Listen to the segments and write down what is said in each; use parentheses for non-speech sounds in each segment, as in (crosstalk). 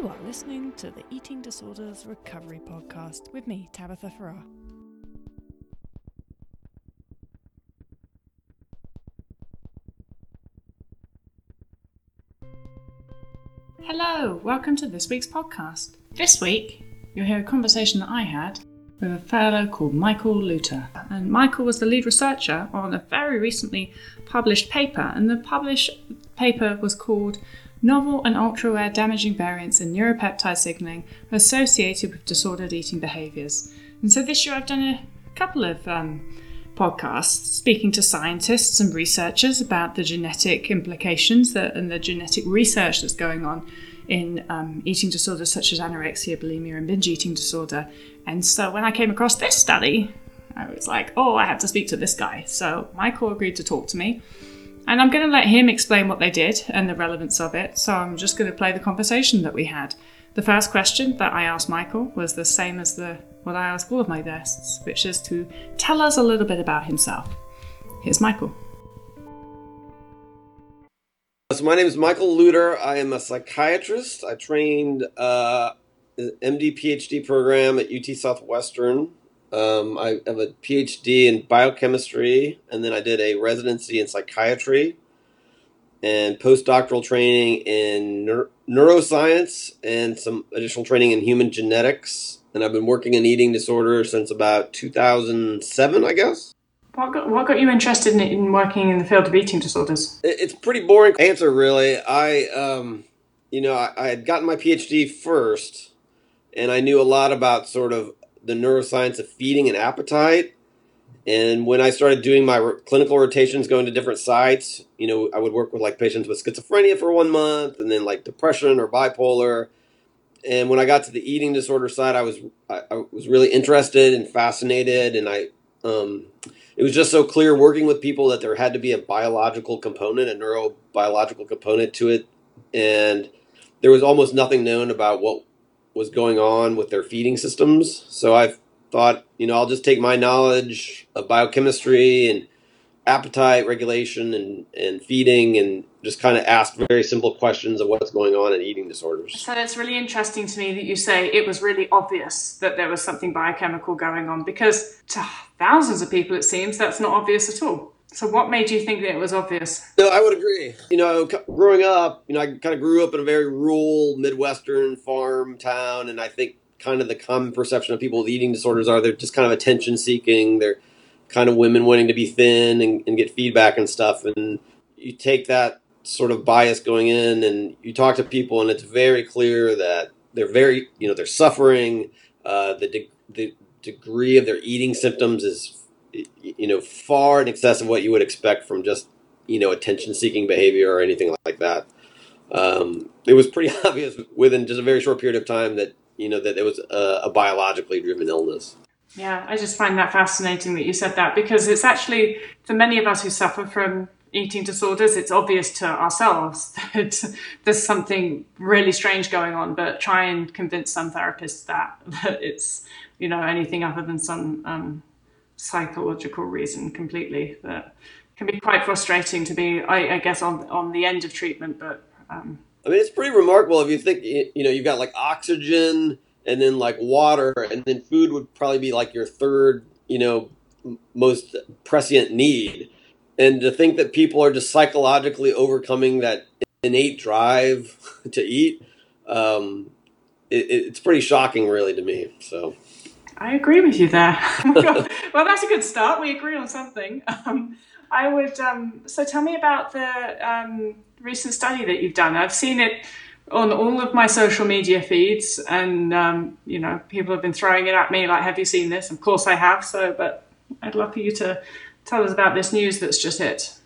You are listening to the Eating Disorders Recovery Podcast with me, Tabitha Farrar. Hello, welcome to this week's podcast. This week, you'll hear a conversation that I had with a fellow called Michael Lutter. And Michael was the lead researcher on a very recently published paper, and the published paper was called Novel and ultra rare damaging variants in neuropeptide signaling are associated with disordered eating behaviors. And so this year I've done a couple of um, podcasts speaking to scientists and researchers about the genetic implications that, and the genetic research that's going on in um, eating disorders such as anorexia, bulimia, and binge eating disorder. And so when I came across this study, I was like, oh, I have to speak to this guy. So Michael agreed to talk to me. And I'm going to let him explain what they did and the relevance of it. So I'm just going to play the conversation that we had. The first question that I asked Michael was the same as the what I ask all of my guests, which is to tell us a little bit about himself. Here's Michael. So my name is Michael Lutter. I am a psychiatrist. I trained uh, MD PhD program at UT Southwestern. Um, I have a PhD in biochemistry, and then I did a residency in psychiatry and postdoctoral training in neur- neuroscience and some additional training in human genetics. And I've been working in eating disorders since about 2007, I guess. What got, what got you interested in, in working in the field of eating disorders? It, it's pretty boring answer, really. I, um, you know, I, I had gotten my PhD first, and I knew a lot about sort of the neuroscience of feeding and appetite. And when I started doing my clinical rotations, going to different sites, you know, I would work with like patients with schizophrenia for one month, and then like depression or bipolar. And when I got to the eating disorder side, I was I, I was really interested and fascinated, and I um, it was just so clear working with people that there had to be a biological component, a neurobiological component to it, and there was almost nothing known about what was going on with their feeding systems. So I thought, you know, I'll just take my knowledge of biochemistry and appetite regulation and, and feeding and just kind of ask very simple questions of what's going on in eating disorders. So it's really interesting to me that you say it was really obvious that there was something biochemical going on because to thousands of people, it seems that's not obvious at all. So, what made you think that it was obvious? No, I would agree. You know, growing up, you know, I kind of grew up in a very rural Midwestern farm town, and I think kind of the common perception of people with eating disorders are they're just kind of attention seeking. They're kind of women wanting to be thin and, and get feedback and stuff. And you take that sort of bias going in, and you talk to people, and it's very clear that they're very, you know, they're suffering. Uh, the de- the degree of their eating symptoms is you know, far in excess of what you would expect from just, you know, attention seeking behavior or anything like that. Um, it was pretty (laughs) obvious within just a very short period of time that, you know, that it was a, a biologically driven illness. Yeah, I just find that fascinating that you said that because it's actually, for many of us who suffer from eating disorders, it's obvious to ourselves (laughs) that there's something really strange going on, but try and convince some therapists that, (laughs) that it's, you know, anything other than some um, psychological reason completely that can be quite frustrating to be, I, I guess, on on the end of treatment. But um, I mean, it's pretty remarkable if you think you know you've got like oxygen and then like water and then food would probably be like your third you know most prescient need and to think that people are just psychologically overcoming that innate drive (laughs) to eat um, it, it's pretty shocking really to me so I agree with you there. (laughs) (laughs) well, that's a good start. We agree on something. (laughs) Um, I would. Um, so tell me about the um, recent study that you've done. I've seen it on all of my social media feeds, and um, you know, people have been throwing it at me like, "Have you seen this?" Of course, I have. So, but I'd love for you to tell us about this news that's just hit.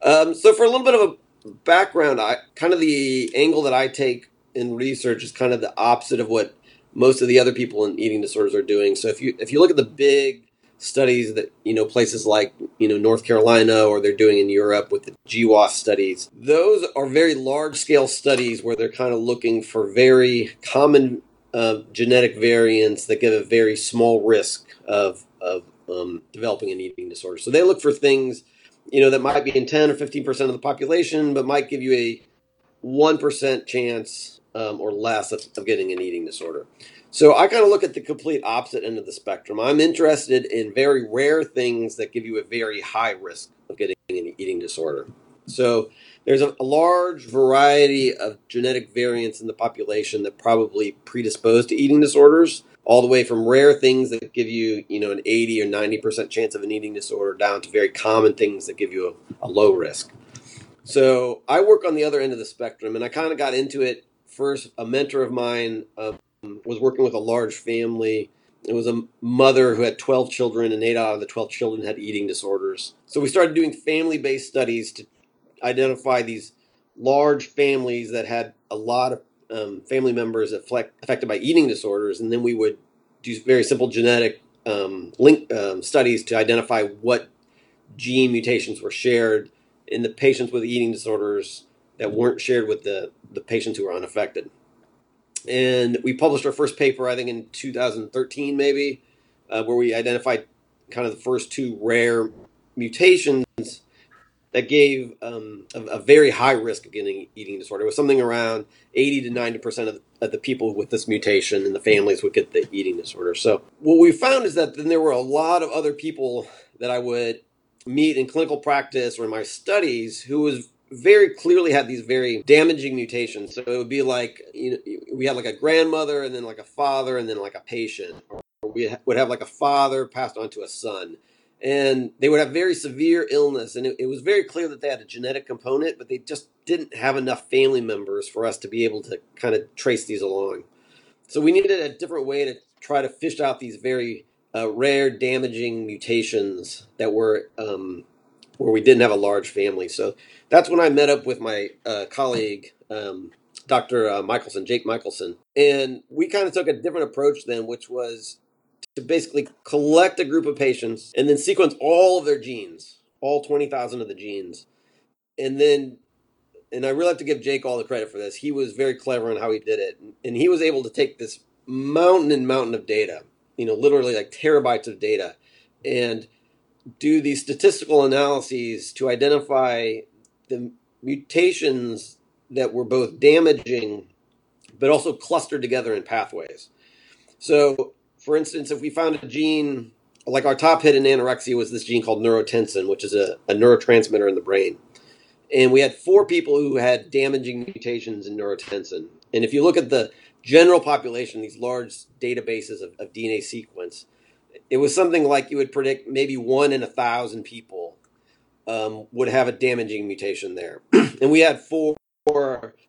Um, so, for a little bit of a background, I kind of the angle that I take in research is kind of the opposite of what most of the other people in eating disorders are doing. So if you if you look at the big studies that you know places like you know North Carolina or they're doing in Europe with the GWAS studies, those are very large scale studies where they're kind of looking for very common uh, genetic variants that give a very small risk of of um, developing an eating disorder. So they look for things you know that might be in ten or fifteen percent of the population, but might give you a one percent chance um, or less of, of getting an eating disorder. So I kind of look at the complete opposite end of the spectrum. I'm interested in very rare things that give you a very high risk of getting an eating disorder. So there's a, a, large variety of genetic variants in the population that probably predispose to eating disorders, all the way from rare things that give you, you know, an 80 or 90% chance of an eating disorder down to very common things that give you a, a low risk. So I work on the other end of the spectrum, and I kind of got into it first. A mentor of mine um, was working with a large family. It was a mother who had 12 children, and eight out of the 12 children had eating disorders. So we started doing family based studies to identify these large families that had a lot of um, family members affected by eating disorders, and then we would do very simple genetic um, link um, studies to identify what gene mutations were shared in the patients with eating disorders that weren't shared with the, the patients who were unaffected. And we published our first paper, I think, in 2013, maybe, uh, where we identified kind of the first two rare mutations that gave um, a, a, very high risk of getting eating disorder. It was something around 80 to 90 percent of, of the people with this mutation and the families would get the eating disorder. So what we found is that then there were a lot of other people that I would meet in clinical practice or in my studies who was very clearly had these very damaging mutations. So it would be like you know we had like a grandmother and then like a father and then like a patient, or we would have like a father passed on to a son. And they would have very severe illness. And it, it, was very clear that they had a genetic component but they just didn't have enough family members for us to be able to kind of trace these along. So we needed a different way to try to fish out these very uh, rare damaging mutations that were um, where we didn't have a large family so that's when i met up with my uh, colleague um, dr uh, michaelson jake michaelson and we kind of took a different approach then which was to basically collect a group of patients and then sequence all of their genes, all 20,000 of the genes. And then, and I really have to give Jake all the credit for this. He was very clever in how he did it. And he was able to take this mountain and mountain of data, you know, literally like terabytes of data, and do these statistical analyses to identify the mutations that were both damaging but also clustered together in pathways. So for instance, if we found a gene, like our top hit in anorexia was this gene called neurotensin, which is a, a neurotransmitter in the brain. And we had four people who had damaging mutations in neurotensin. And if you look at the general population, these large databases of, of DNA sequence, it was something like you would predict maybe one in a thousand people um, would have a damaging mutation there. (clears throat) and we had four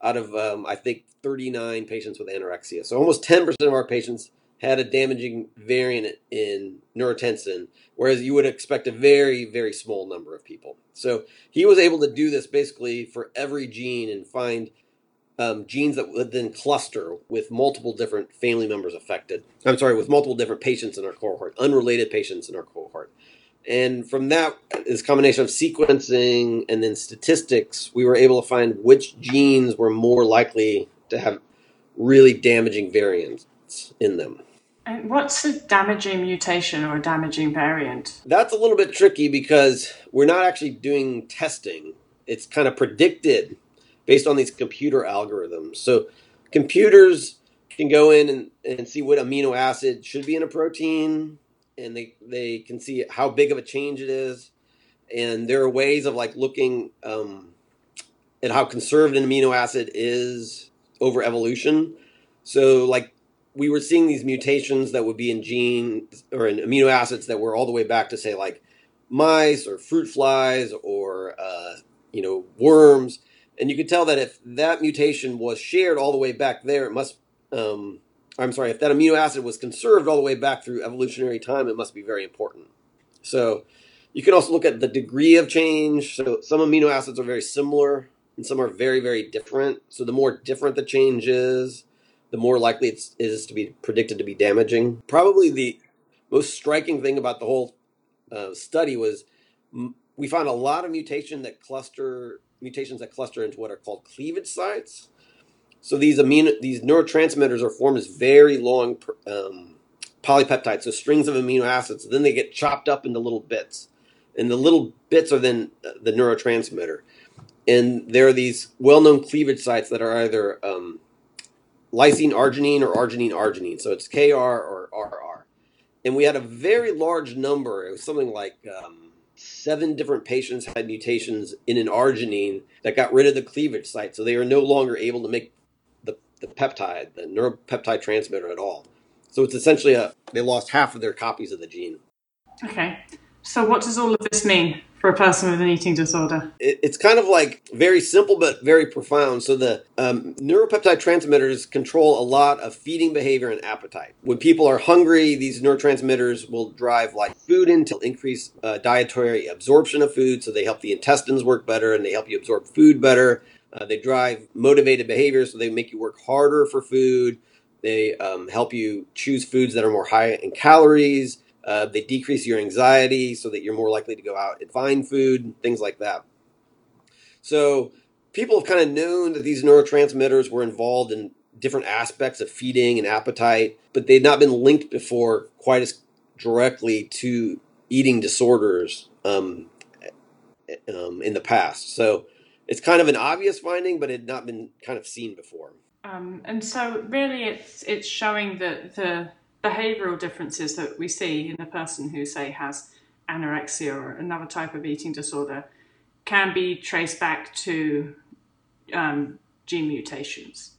out of, um, I think, 39 patients with anorexia. So almost 10% of our patients had a damaging variant in neurotensin, whereas you would expect a very, very small number of people. So he was able to do this basically for every gene and find um, genes that would then cluster with multiple different family members affected. I'm sorry, with multiple different patients in our cohort, unrelated patients in our cohort. And from that, this combination of sequencing and then statistics, we were able to find which genes were more likely to have really damaging variants in them. And what's a damaging mutation or a damaging variant? That's a little bit tricky because we're not actually doing testing. It's kind of predicted based on these computer algorithms. So computers can go in and, and see what amino acid should be in a protein and they, they can see how big of a change it is. And there are ways of like looking um, at how conserved an amino acid is over evolution. So like we were seeing these mutations that would be in genes or in amino acids that were all the way back to say like mice or fruit flies or uh, you know worms, and you could tell that if that mutation was shared all the way back there, it must. Um, I'm sorry, if that amino acid was conserved all the way back through evolutionary time, it must be very important. So you can also look at the degree of change. So some amino acids are very similar and some are very, very different. So the more different the change is, the more likely it is to be predicted to be damaging. Probably the most striking thing about the whole uh, study was m- we found a lot of mutation that cluster mutations that cluster into what are called cleavage sites. So these amino these neurotransmitters are formed as very long um, polypeptides, so strings of amino acids. Then they get chopped up into little bits, and the little bits are then uh, the neurotransmitter. And there are these well-known cleavage sites that are either um, lysine arginine or arginine arginine. So it's KR or RR. And we had a very large number. It was something like um, seven different patients had mutations in an arginine that got rid of the cleavage site. So they are no longer able to make the, the peptide, the neuropeptide transmitter at all. So it's essentially a, they lost half of their copies of the gene. Okay. So what does all of this mean? For a person with an eating disorder? It, it's kind of like very simple but very profound. So the um, neuropeptide transmitters control a lot of feeding behavior and appetite. When people are hungry, these neurotransmitters will drive like food in to increase uh, dietary absorption of food. So they help the intestines work better and they help you absorb food better. Uh, they drive motivated behavior, so they make you work harder for food. They um, help you choose foods that are more high in calories. Uh, they decrease your anxiety so that you're more likely to go out and find food, things like that. So people have kind of known that these neurotransmitters were involved in different aspects of feeding and appetite, but they'd not been linked before quite as directly to eating disorders um, um, in the past. So it's kind of an obvious finding, but it had not been kind of seen before. Um, and so really, it's it's showing that the behavioral differences that we see in a person who, say, has anorexia or another type of eating disorder can be traced back to um, gene mutations.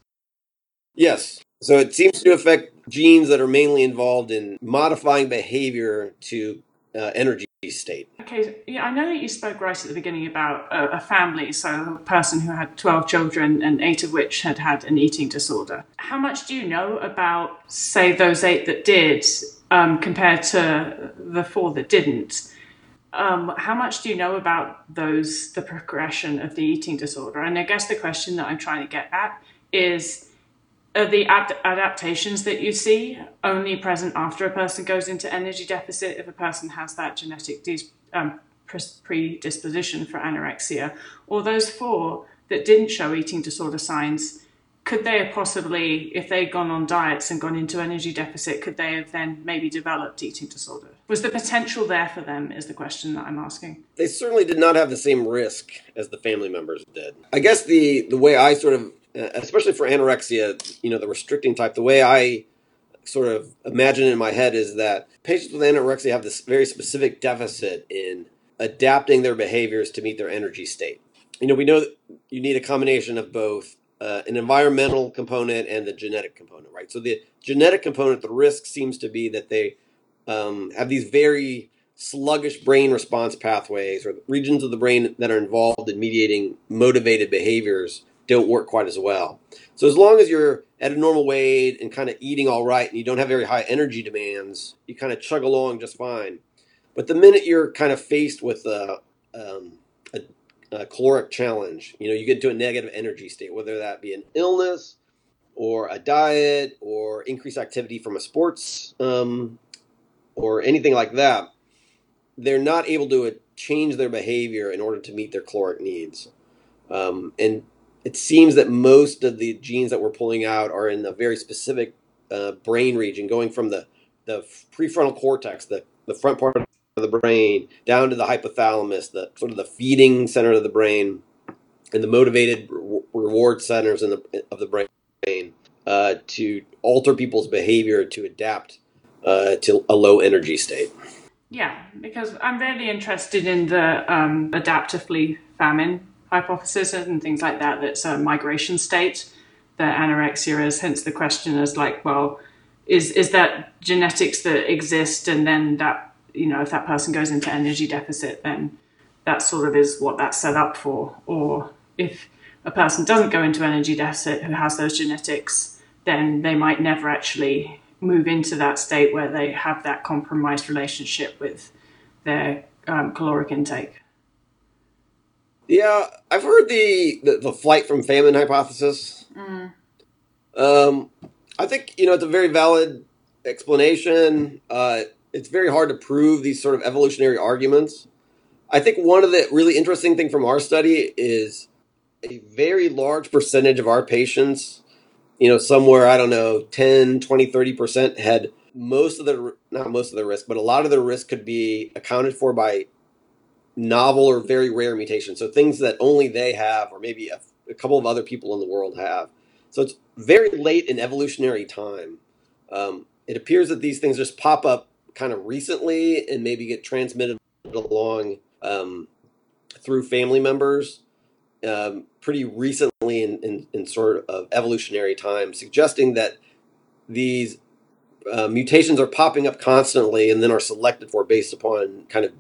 Yes. So it seems to affect genes that are mainly involved in modifying behavior to uh, energy state. Okay, yeah, I know that you spoke right at the beginning about a, a, family, so a person who had 12 children and eight of which had had an eating disorder. How much do you know about, say, those eight that did um, compared to the four that didn't? Um, how much do you know about those, the progression of the eating disorder? And I guess the question that I'm trying to get at is are the ad- adaptations that you see only present after a person goes into energy deficit? If a person has that genetic um, predisposition for anorexia or those four that didn't show eating disorder signs could they have possibly if they'd gone on diets and gone into energy deficit could they have then maybe developed eating disorder? Was the potential there for them is the question that i'm asking. They certainly did not have the same risk as the family members did. I guess the the way i sort of especially for anorexia, you know, the restricting type, the way I sort of imagine in my head is that patients with anorexia have this very specific deficit in adapting their behaviors to meet their energy state. You know, we know that you need a combination of both uh, an environmental component and the genetic component, right? So the genetic component, the risk seems to be that they um, have these very sluggish brain response pathways or regions of the brain that are involved in mediating motivated behaviors don't work quite as well. So as long as you're at a normal weight and kind of eating all right and you don't have very high energy demands, you kind of chug along just fine. But the minute you're kind of faced with a, um, a, a caloric challenge, you know, you get to a negative energy state, whether that be an illness or a diet or increased activity from a sports um, or anything like that, they're not able to change their behavior in order to meet their caloric needs. Um, and it seems that most of the genes that we're pulling out are in a very specific uh, brain region, going from the, the prefrontal cortex, the, the front part of the brain, down to the hypothalamus, the sort of the feeding center of the brain, and the motivated re- reward centers in the, of the brain uh, to alter people's behavior to adapt uh, to a low energy state. Yeah, because I'm really interested in the um, adaptively famine hypothesis and things like that that's a migration state that anorexia is hence the question is like well is is that genetics that exist and then that you know if that person goes into energy deficit then that sort of is what that's set up for. Or if a person doesn't go into energy deficit who has those genetics then they might never actually move into that state where they have that compromised relationship with their um, caloric intake yeah, I've heard the, the, the flight from famine hypothesis. Mm. Um, I think you know it's a very valid explanation. Uh, it's very hard to prove these sort of evolutionary arguments. I think one of the really interesting thing from our study is a very large percentage of our patients, you know, somewhere, I don't know, 10, 20, 30% had most of the, not most of the risk, but a lot of the risk could be accounted for by novel or very rare mutations. So things that only they have, or maybe a, a couple of other people in the world have. So it's very late in evolutionary time. Um, it appears that these things just pop up kind of recently and maybe get transmitted along um, through family members um, pretty recently in, in, in, sort of evolutionary time, suggesting that these uh, mutations are popping up constantly and then are selected for based upon kind of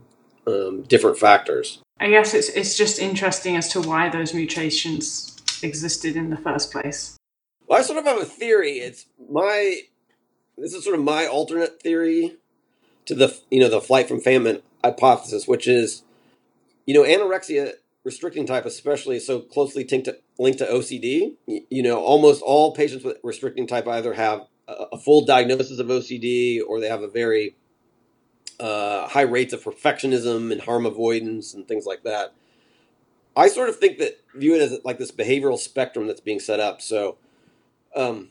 um, different factors. I guess it's it's just interesting as to why those mutations existed in the first place. Well, I sort of have a theory. It's my this is sort of my alternate theory to the you know the flight from famine hypothesis, which is you know anorexia restricting type especially is so closely linked to, linked to OCD. You know, almost all patients with restricting type either have a, a full diagnosis of OCD or they have a very uh, high rates of perfectionism and harm avoidance and things like that. I sort of think that view it as like this behavioral spectrum that's being set up. So, um,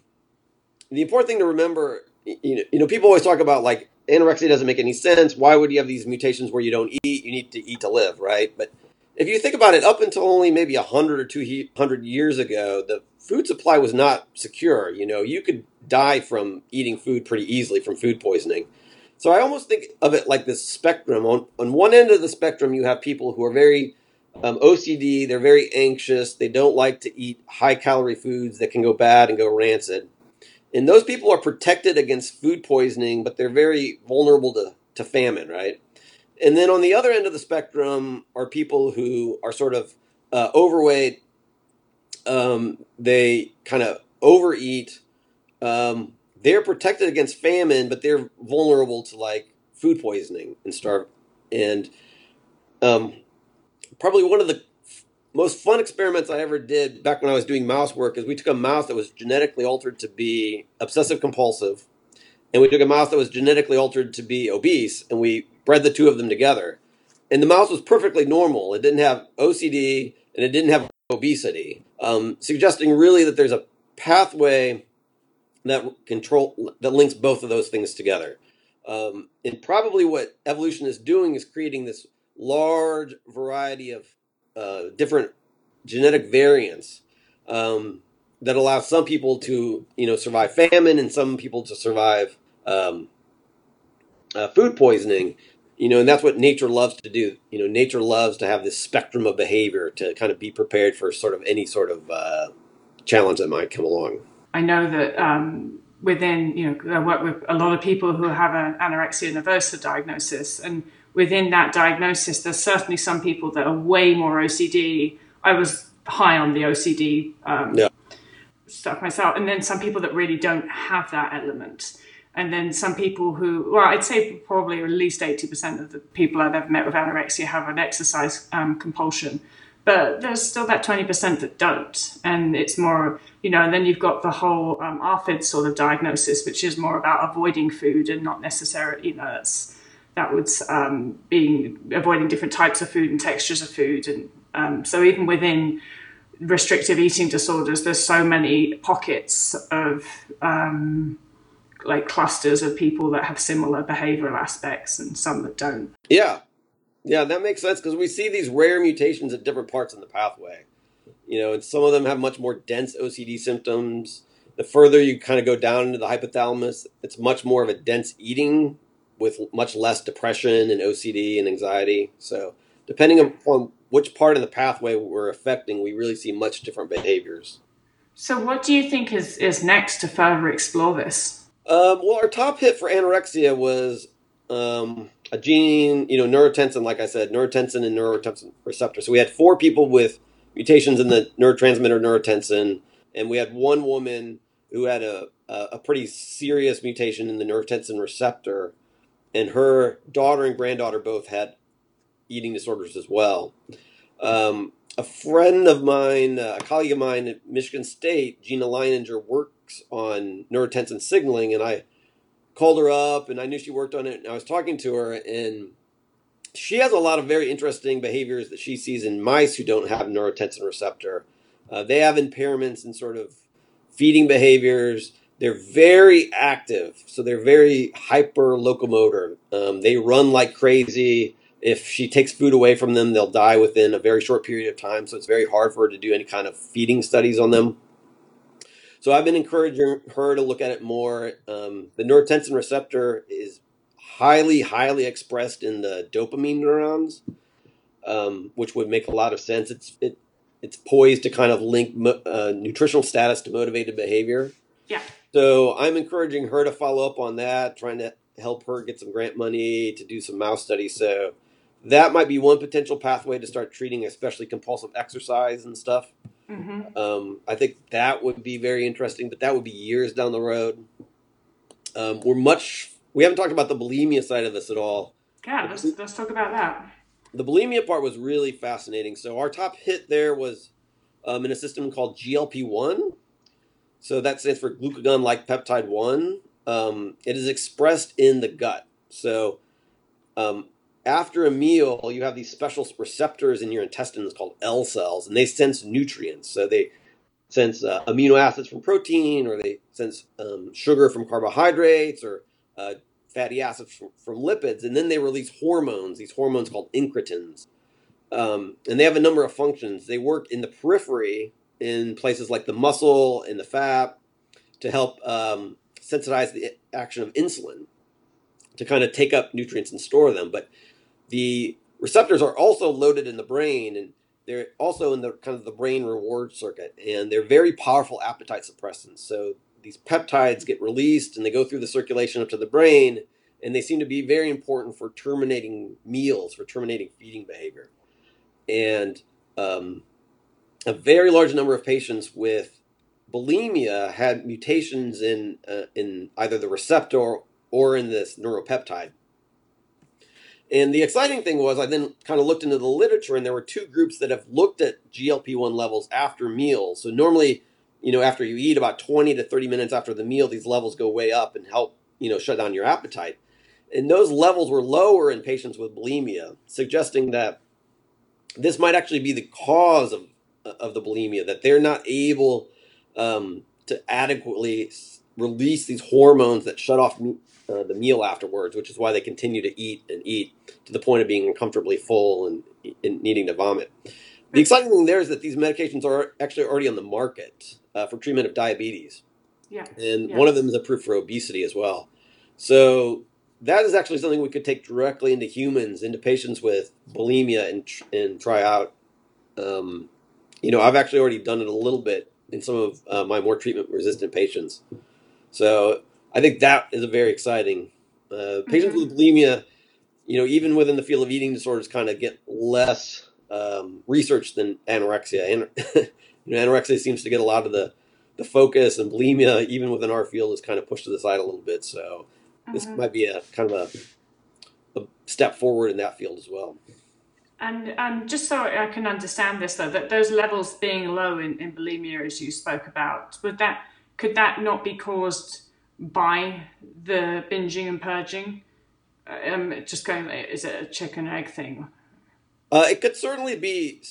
the important thing to remember, you know, you know, people always talk about like anorexia doesn't make any sense. Why would you have these mutations where you don't eat? You need to eat to live, right? But if you think about it, up until only maybe hundred or two hundred years ago, the food supply was not secure. You know, you could die from eating food pretty easily from food poisoning. So I almost think of it like this spectrum. On, on one end of the spectrum, you have people who are very um, OCD, they're very anxious, they don't like to eat high calorie foods that can go bad and go rancid. And those people are protected against food poisoning, but they're very vulnerable to, to famine, right? And then on the other end of the spectrum are people who are sort of uh, overweight, um, they kind of overeat, um, they're protected against famine, but they're vulnerable to like food poisoning and starve. And um, probably one of the most fun experiments I ever did back when I was doing mouse work is we took a mouse that was genetically altered to be obsessive compulsive, and we took a mouse that was genetically altered to be obese, and we bred the two of them together. And the mouse was perfectly normal. It didn't have OCD and it didn't have obesity, um, suggesting really that there's a pathway that control that links both of those things together. Um, and probably what evolution is doing is creating this large variety of uh, different genetic variants um, that allow some people to you know survive famine and some people to survive um, uh, food poisoning. You know, and that's what nature loves to do. You know, nature loves to have this spectrum of behavior to kind of be prepared for sort of any sort of uh, challenge that might come along. I know that um, within, you know, I work with a lot of people who have an anorexia nervosa diagnosis, and within that diagnosis, there's certainly some people that are way more OCD. I was high on the OCD um, yeah. stuff myself, and then some people that really don't have that element. And then some people who, well, I'd say probably at least 80% of the people I've ever met with anorexia have an exercise um, compulsion but there's still that 20% that don't. And it's more, you know, and then you've got the whole um, ARFID sort of diagnosis, which is more about avoiding food and not necessarily, you know, that's, that would um, being avoiding different types of food and textures of food. And um, so even within restrictive eating disorders, there's so many pockets of um, like clusters of people that have similar behavioral aspects and some that don't. Yeah, yeah, that makes sense because we see these rare mutations at different parts in the pathway. You know, and some of them have much more dense OCD symptoms. The further you kind of go down into the hypothalamus, it's much more of a dense eating with much less depression and OCD and anxiety. So, depending on which part of the pathway we're affecting, we really see much different behaviors. So, what do you think is, is next to further explore this? Um, well, our top hit for anorexia was um, a gene, you know, neurotensin, like I said, neurotensin and neurotensin receptor. So we had four people with mutations in the neurotransmitter neurotensin, and we had one woman who had a, a, pretty serious mutation in the neurotensin receptor, and her daughter and granddaughter both had eating disorders as well. Um, a friend of mine, a colleague of mine at Michigan State, Gina Leinninger, works on neurotensin signaling, and I called her up and I knew she worked on it and I was talking to her and she has a lot of very interesting behaviors that she sees in mice who don't have neurotensin receptor. Uh, they have impairments in sort of feeding behaviors. They're very active, so they're very hyper locomotor. Um, they run like crazy. If she takes food away from them, they'll die within a very short period of time. So it's very hard for her to do any kind of feeding studies on them. So I've been encouraging her to look at it more. Um, the neurotensin receptor is highly, highly expressed in the dopamine neurons, um, which would make a lot of sense. It's it, it's poised to kind of link mo- uh, nutritional status to motivated behavior. Yeah. So I'm encouraging her to follow up on that, trying to help her get some grant money to do some mouse studies. So that might be one potential pathway to start treating, especially compulsive exercise and stuff. Mm-hmm. Um, I think that would be very interesting, but that would be years down the road. Um, we're much. We haven't talked about the bulimia side of this at all. Yeah, let's let's talk about that. The bulimia part was really fascinating. So our top hit there was um, in a system called GLP one. So that stands for glucagon-like peptide one. Um, it is expressed in the gut. So um, after a meal, you have these special receptors in your intestines called L cells, and they sense nutrients. So they sense uh, amino acids from protein, or they sense um, sugar from carbohydrates, or uh, fatty acids from, from, lipids, and then they release hormones. These hormones called incretins, um, and they have a number of functions. They work in the periphery in places like the muscle and the fat to help um, sensitize the action of insulin to kind of take up nutrients and store them, but the receptors are also loaded in the brain and they're also in the kind of the brain reward circuit and they're very powerful appetite suppressants. So these peptides get released and they go through the circulation up to the brain and they seem to be very important for terminating meals for terminating feeding behavior. And um, a very large number of patients with bulimia had mutations in uh, in either the receptor or in this neuropeptide and the exciting thing was, I then kind of looked into the literature, and there were two groups that have looked at GLP 1 levels after meals. So, normally, you know, after you eat about 20 to 30 minutes after the meal, these levels go way up and help, you know, shut down your appetite. And those levels were lower in patients with bulimia, suggesting that this might actually be the cause of, of the bulimia, that they're not able um, to adequately release these hormones that shut off uh, the meal afterwards, which is why they continue to eat and eat to the point of being uncomfortably full and, and needing to vomit. The exciting thing there is that these medications are actually already on the market uh, for treatment of diabetes. Yeah. And one of them is approved for obesity as well. So that is actually something we could take directly into humans, into patients with bulimia, and, and try out. Um, you know, I've actually already done it a little bit in some of uh, my more treatment resistant patients. So I think that is a very exciting. Uh, patients Mhm. with bulimia, you know, even within the field of eating disorders, kind of get less um, research than anorexia. And (laughs) you know, anorexia seems to get a lot of the the focus, and bulimia, even within our field, is kind of pushed to the side a little bit. So this Mhm. might be a kind of a, a step forward in that field as well. And um, just so I can understand this, though, that those levels being low in, in bulimia, as you spoke about, would that could that not be caused by the binging and purging? Um, just going, is it a chicken egg thing? Uh, it could certainly be,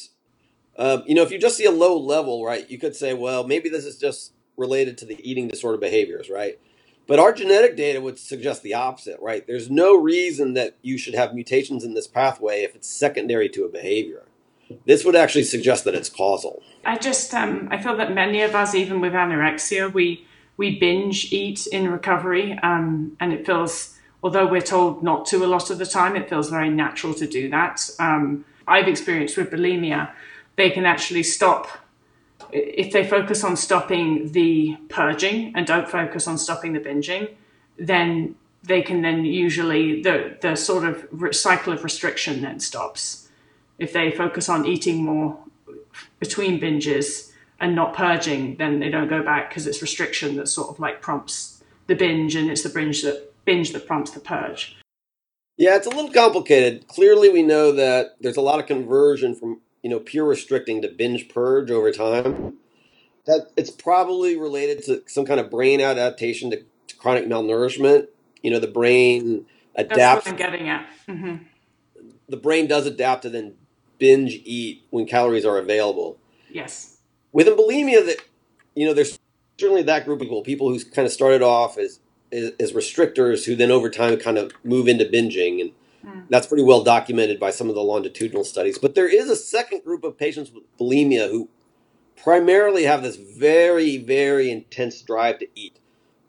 uh, you know, if you just see a low level, right, you could say, well, maybe this is just related to the eating disorder behaviors, right? But our genetic data would suggest the opposite, right? There's no reason that you should have mutations in this pathway if it's secondary to a behavior. This would actually suggest that it's causal. I just, um, I feel that many of us, even with anorexia, we we binge eat in recovery, um, and it feels, although we're told not to a lot of the time, it feels very natural to do that. Um, I've experienced with bulimia, they can actually stop if they focus on stopping the purging and don't focus on stopping the binging, then they can then usually the the sort of cycle of restriction then stops. If they focus on eating more between binges and not purging, then they don't go back because it's restriction that sort of like prompts the binge, and it's the binge that binge that prompts the purge. Yeah, it's a little complicated. Clearly, we know that there's a lot of conversion from you know pure restricting to binge purge over time. That it's probably related to some kind of brain adaptation to, to chronic malnourishment. You know, the brain That's adapts. what I'm getting at. hmm The brain does adapt to then binge eat when calories are available. Yes. Within bulimia, that you know, there's certainly that group of people, people who kind of started off as as, as restrictors, who then over time kind of move into binging, and Mm. that's pretty well documented by some of the longitudinal studies. But there is a second group of patients with bulimia who primarily have this very, very intense drive to eat.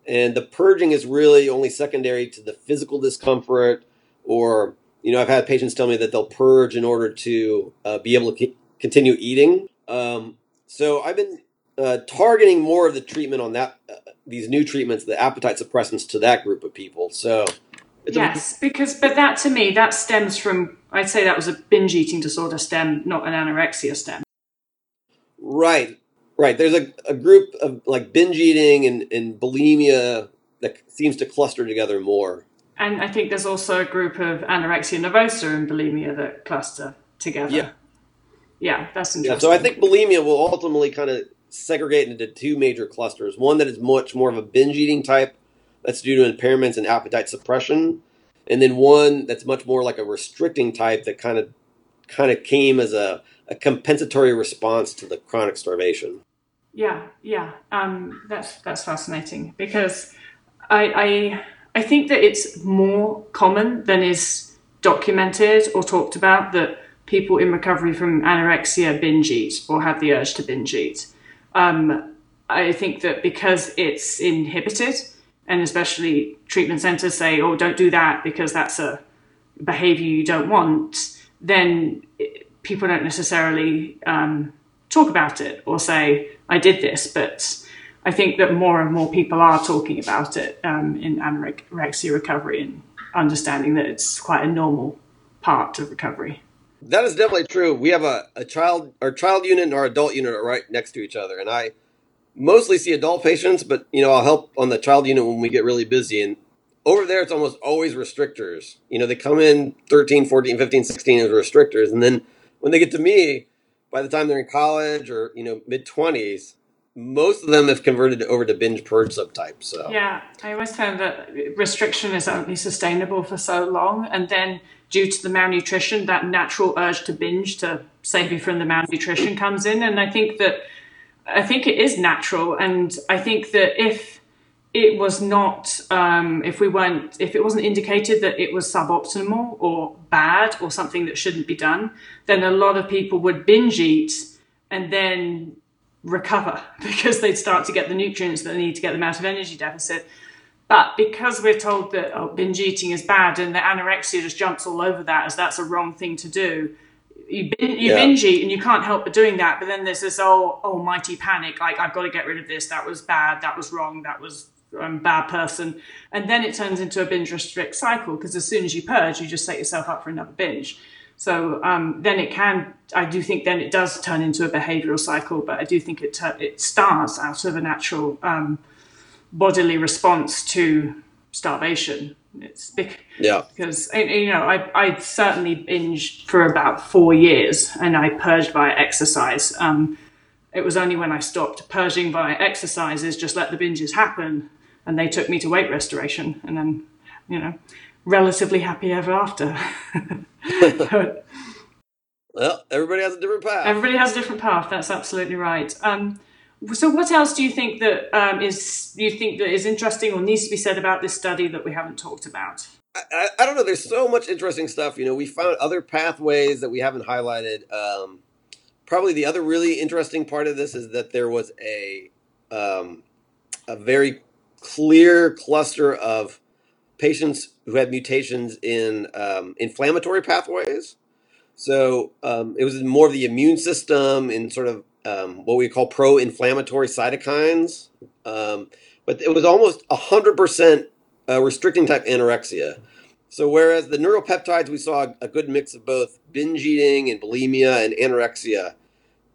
And the purging is really only secondary to the physical discomfort, or, you know, I've had patients tell me that they'll purge in order to uh, be able to continue eating. Um, so I've been uh, targeting more of the treatment on that, uh, these new treatments, the appetite suppressants to that group of people. So, yes, a- because, but that to me, that stems from, I'd say that was a binge eating disorder stem, not an anorexia stem. Right, right. There's a, a group of like binge eating and, and bulimia that seems to cluster together more. And I think there's also a group of anorexia nervosa and bulimia that cluster together. Yeah. Yeah, that's interesting. Yeah, so I think bulimia will ultimately kind of segregate into two major clusters. One that is much more of a binge eating type, that's due to impairments and appetite suppression, and then one that's much more like a restricting type that kind of kind of came as a, a compensatory response to the chronic starvation. Yeah, yeah, um, that's that's fascinating because I, I I think that it's more common than is documented or talked about that people in recovery from anorexia binge eat or have the urge to binge eat. Um, I think that because it's inhibited, and especially treatment centers say, oh, don't do that because that's a behavior you don't want, then people don't necessarily um, talk about it or say, I did this. But I think that more and more people are talking about it um, in anorexia recovery and understanding that it's quite a normal part of recovery. That is definitely true. We have a, a child, our child unit and our adult unit are right next to each other. And I mostly see adult patients, but, you know, I'll help on the child unit when we get really busy. And over there, it's almost always restrictors. You know, they come in 13, 14, 15, 16 as restrictors. And then when they get to me, by the time they're in college or, you know, mid 20s, most of them have converted over to binge purge subtypes. So yeah, I always found that restriction is only sustainable for so long, and then due to the malnutrition, that natural urge to binge to save you from the malnutrition comes in, and I think that I think it is natural, and I think that if it was not, um, if we weren't, if it wasn't indicated that it was suboptimal or bad or something that shouldn't be done, then a lot of people would binge eat and then recover (laughs) because they'd start to get the nutrients that they need to get them out of energy deficit. But because we're told that oh, binge eating is bad and the anorexia just jumps all over that as that's a wrong thing to do, you, bin- you yeah. binge eat and you can't help but doing that. But then there's this oh almighty panic, like I've got to get rid of this. That was bad. That was wrong. That was um, bad person. And then it turns into a binge restrict cycle because as soon as you purge, you just set yourself up for another binge. So um, then it can, I do think then it does turn into a behavioral cycle, but I do think it, it starts out of a natural um, bodily response to starvation. It's big, yeah. Because you know, I I certainly binged for about four years, and I purged via exercise. Um, it was only when I stopped purging via exercises, just let the binges happen, and they took me to weight restoration, and then you know, relatively happy ever after. (laughs) well, everybody has a different path. Everybody has a different path. That's absolutely right. Um, so, what else do you think that um, is you think that is interesting or needs to be said about this study that we haven't talked about? I, I, don't know. There's so much interesting stuff. You know, we found other pathways that we haven't highlighted. Um, probably the other really interesting part of this is that there was a um, a very clear cluster of patients who had mutations in um, inflammatory pathways. So um, it was more of the immune system in sort of um, what we call pro-inflammatory cytokines, um, but it was almost hundred percent uh, restricting type anorexia. So whereas the neuropeptides we saw a good mix of both binge eating and bulimia and anorexia,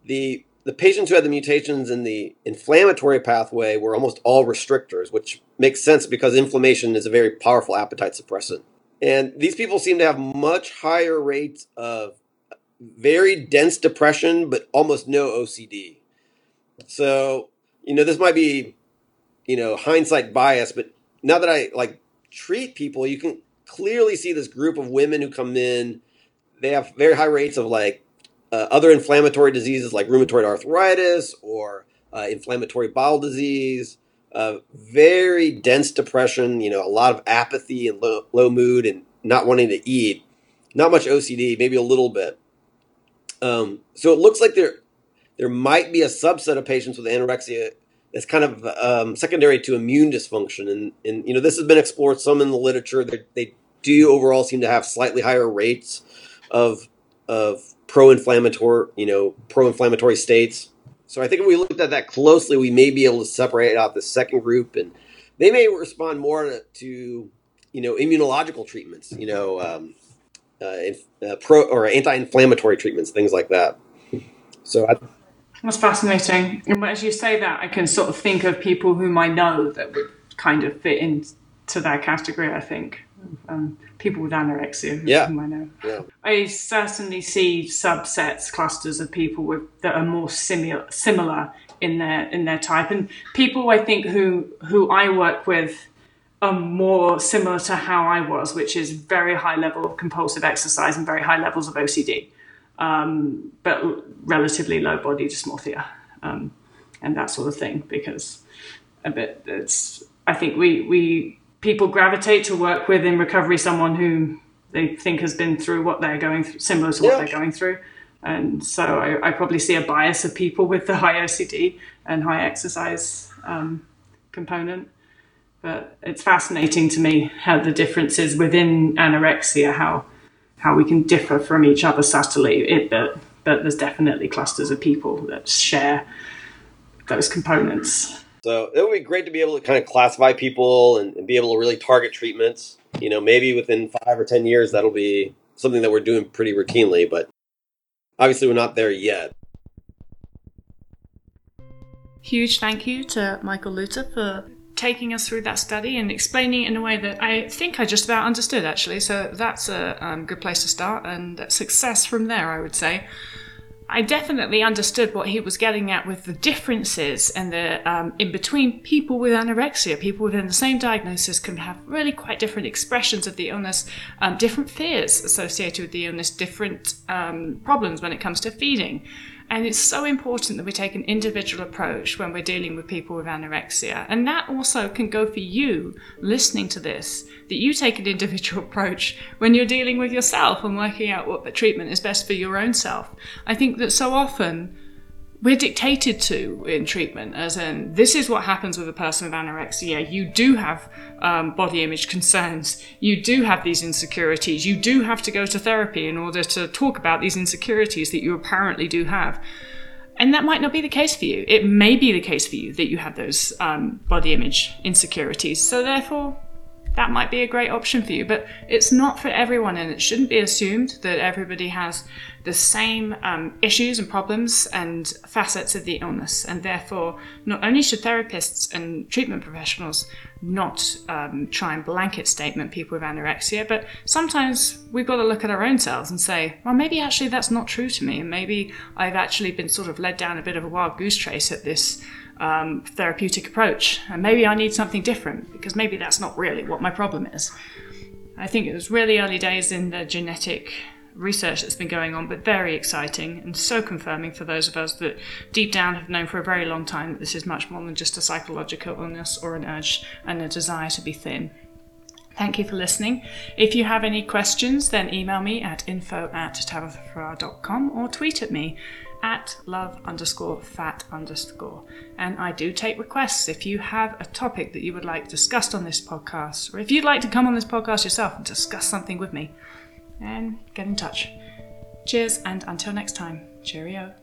the the patients who had the mutations in the inflammatory pathway were almost all restrictors, which makes sense because inflammation is a very powerful appetite suppressant. And these people seem to have much higher rates of very dense depression, but almost no OCD. So, you know, this might be, you know, hindsight bias, but now that I like treat people, you can clearly see this group of women who come in. They have very high rates of like uh, other inflammatory diseases like rheumatoid arthritis or uh, inflammatory bowel disease, uh, very dense depression, you know, a lot of apathy and low, low mood and not wanting to eat, not much OCD, maybe a little bit. Um, so it looks like there there might be a subset of patients with anorexia that's kind of um, secondary to immune dysfunction. And, and, you know, this has been explored some in the literature. They, they do overall seem to have slightly higher rates of, of pro-inflammatory, you know, pro-inflammatory states. So I think if we looked at that closely, we may be able to separate out the second group, and they may respond more to, you know, immunological treatments, you know, um, uh, uh, pro or anti-inflammatory treatments, things like that. So I, that's fascinating. And as you say that, I can sort of think of people whom I know that would kind of fit into that category. I think um, people with anorexia, yeah. I know. Yeah. I certainly see subsets, clusters of people with that are more similar, similar in their in their type, and people I think who who I work with are more similar to how I was, which is very high level of compulsive exercise and very high levels of OCD um, but relatively low body dysmorphia um, and that sort of thing. Because a bit, it's I think we we people gravitate to work with in recovery someone who they think has been through what they're going through, similar to what yeah. they're going through. And so I, I, probably see a bias of people with the high OCD and high exercise um, component. But it's fascinating to me how the differences within anorexia, how how we can differ from each other subtly. It, but, but there's definitely clusters of people that share those components. So it would be great to be able to kind of classify people and, and, be able to really target treatments. You know, maybe within five or 10 years, that'll be something that we're doing pretty routinely, but obviously we're not there yet. Huge thank you to Michael Lutter for taking us through that study and explaining it in a way that I think I just about understood, actually. So that's a um, good place to start, and success from there, I would say. I definitely understood what he was getting at with the differences and the um, in between people with anorexia. People within the same diagnosis can have really quite different expressions of the illness, um, different fears associated with the illness, different um, problems when it comes to feeding. And it's so important that we take an individual approach when we're dealing with people with anorexia. And that also can go for you listening to this, that you take an individual (laughs) approach when you're dealing with yourself and working out what the treatment is best for your own self. I think that so often we're dictated to in treatment, as in, this is what happens with a person with anorexia. You do have um, body image concerns. You do have these insecurities. You do have to go to therapy in order to talk about these insecurities that you apparently do have. And that might not be the case for you. It may be the case for you that you have those um, body image insecurities. So, therefore, that might be a great option for you. But it's not for everyone, and it shouldn't be assumed that everybody has the same um, issues and problems and facets of the illness. And therefore, not only should therapists and treatment professionals not um, try and blanket statement people with anorexia, but sometimes we've got to look at our own selves and say, well, maybe actually that's not true to me. And maybe I've actually been sort of led down a bit of a wild goose chase at this um, therapeutic approach. And maybe I need something different because maybe that's not really what my problem is. I think it was really early days in the genetic research that's been going on, but very exciting and so confirming for those of us that deep down have known for a very long time that this is much more than just a psychological illness or an urge and a desire to be thin. Thank you for listening. If you have any questions, then email me at info at tabithafarrar.com or tweet at me at love underscore fat underscore. And I do take requests. If you have a topic that you would like discussed on this podcast, or if you'd like to come on this podcast yourself and discuss something with me, then get in touch. Cheers, and until next time, cheerio.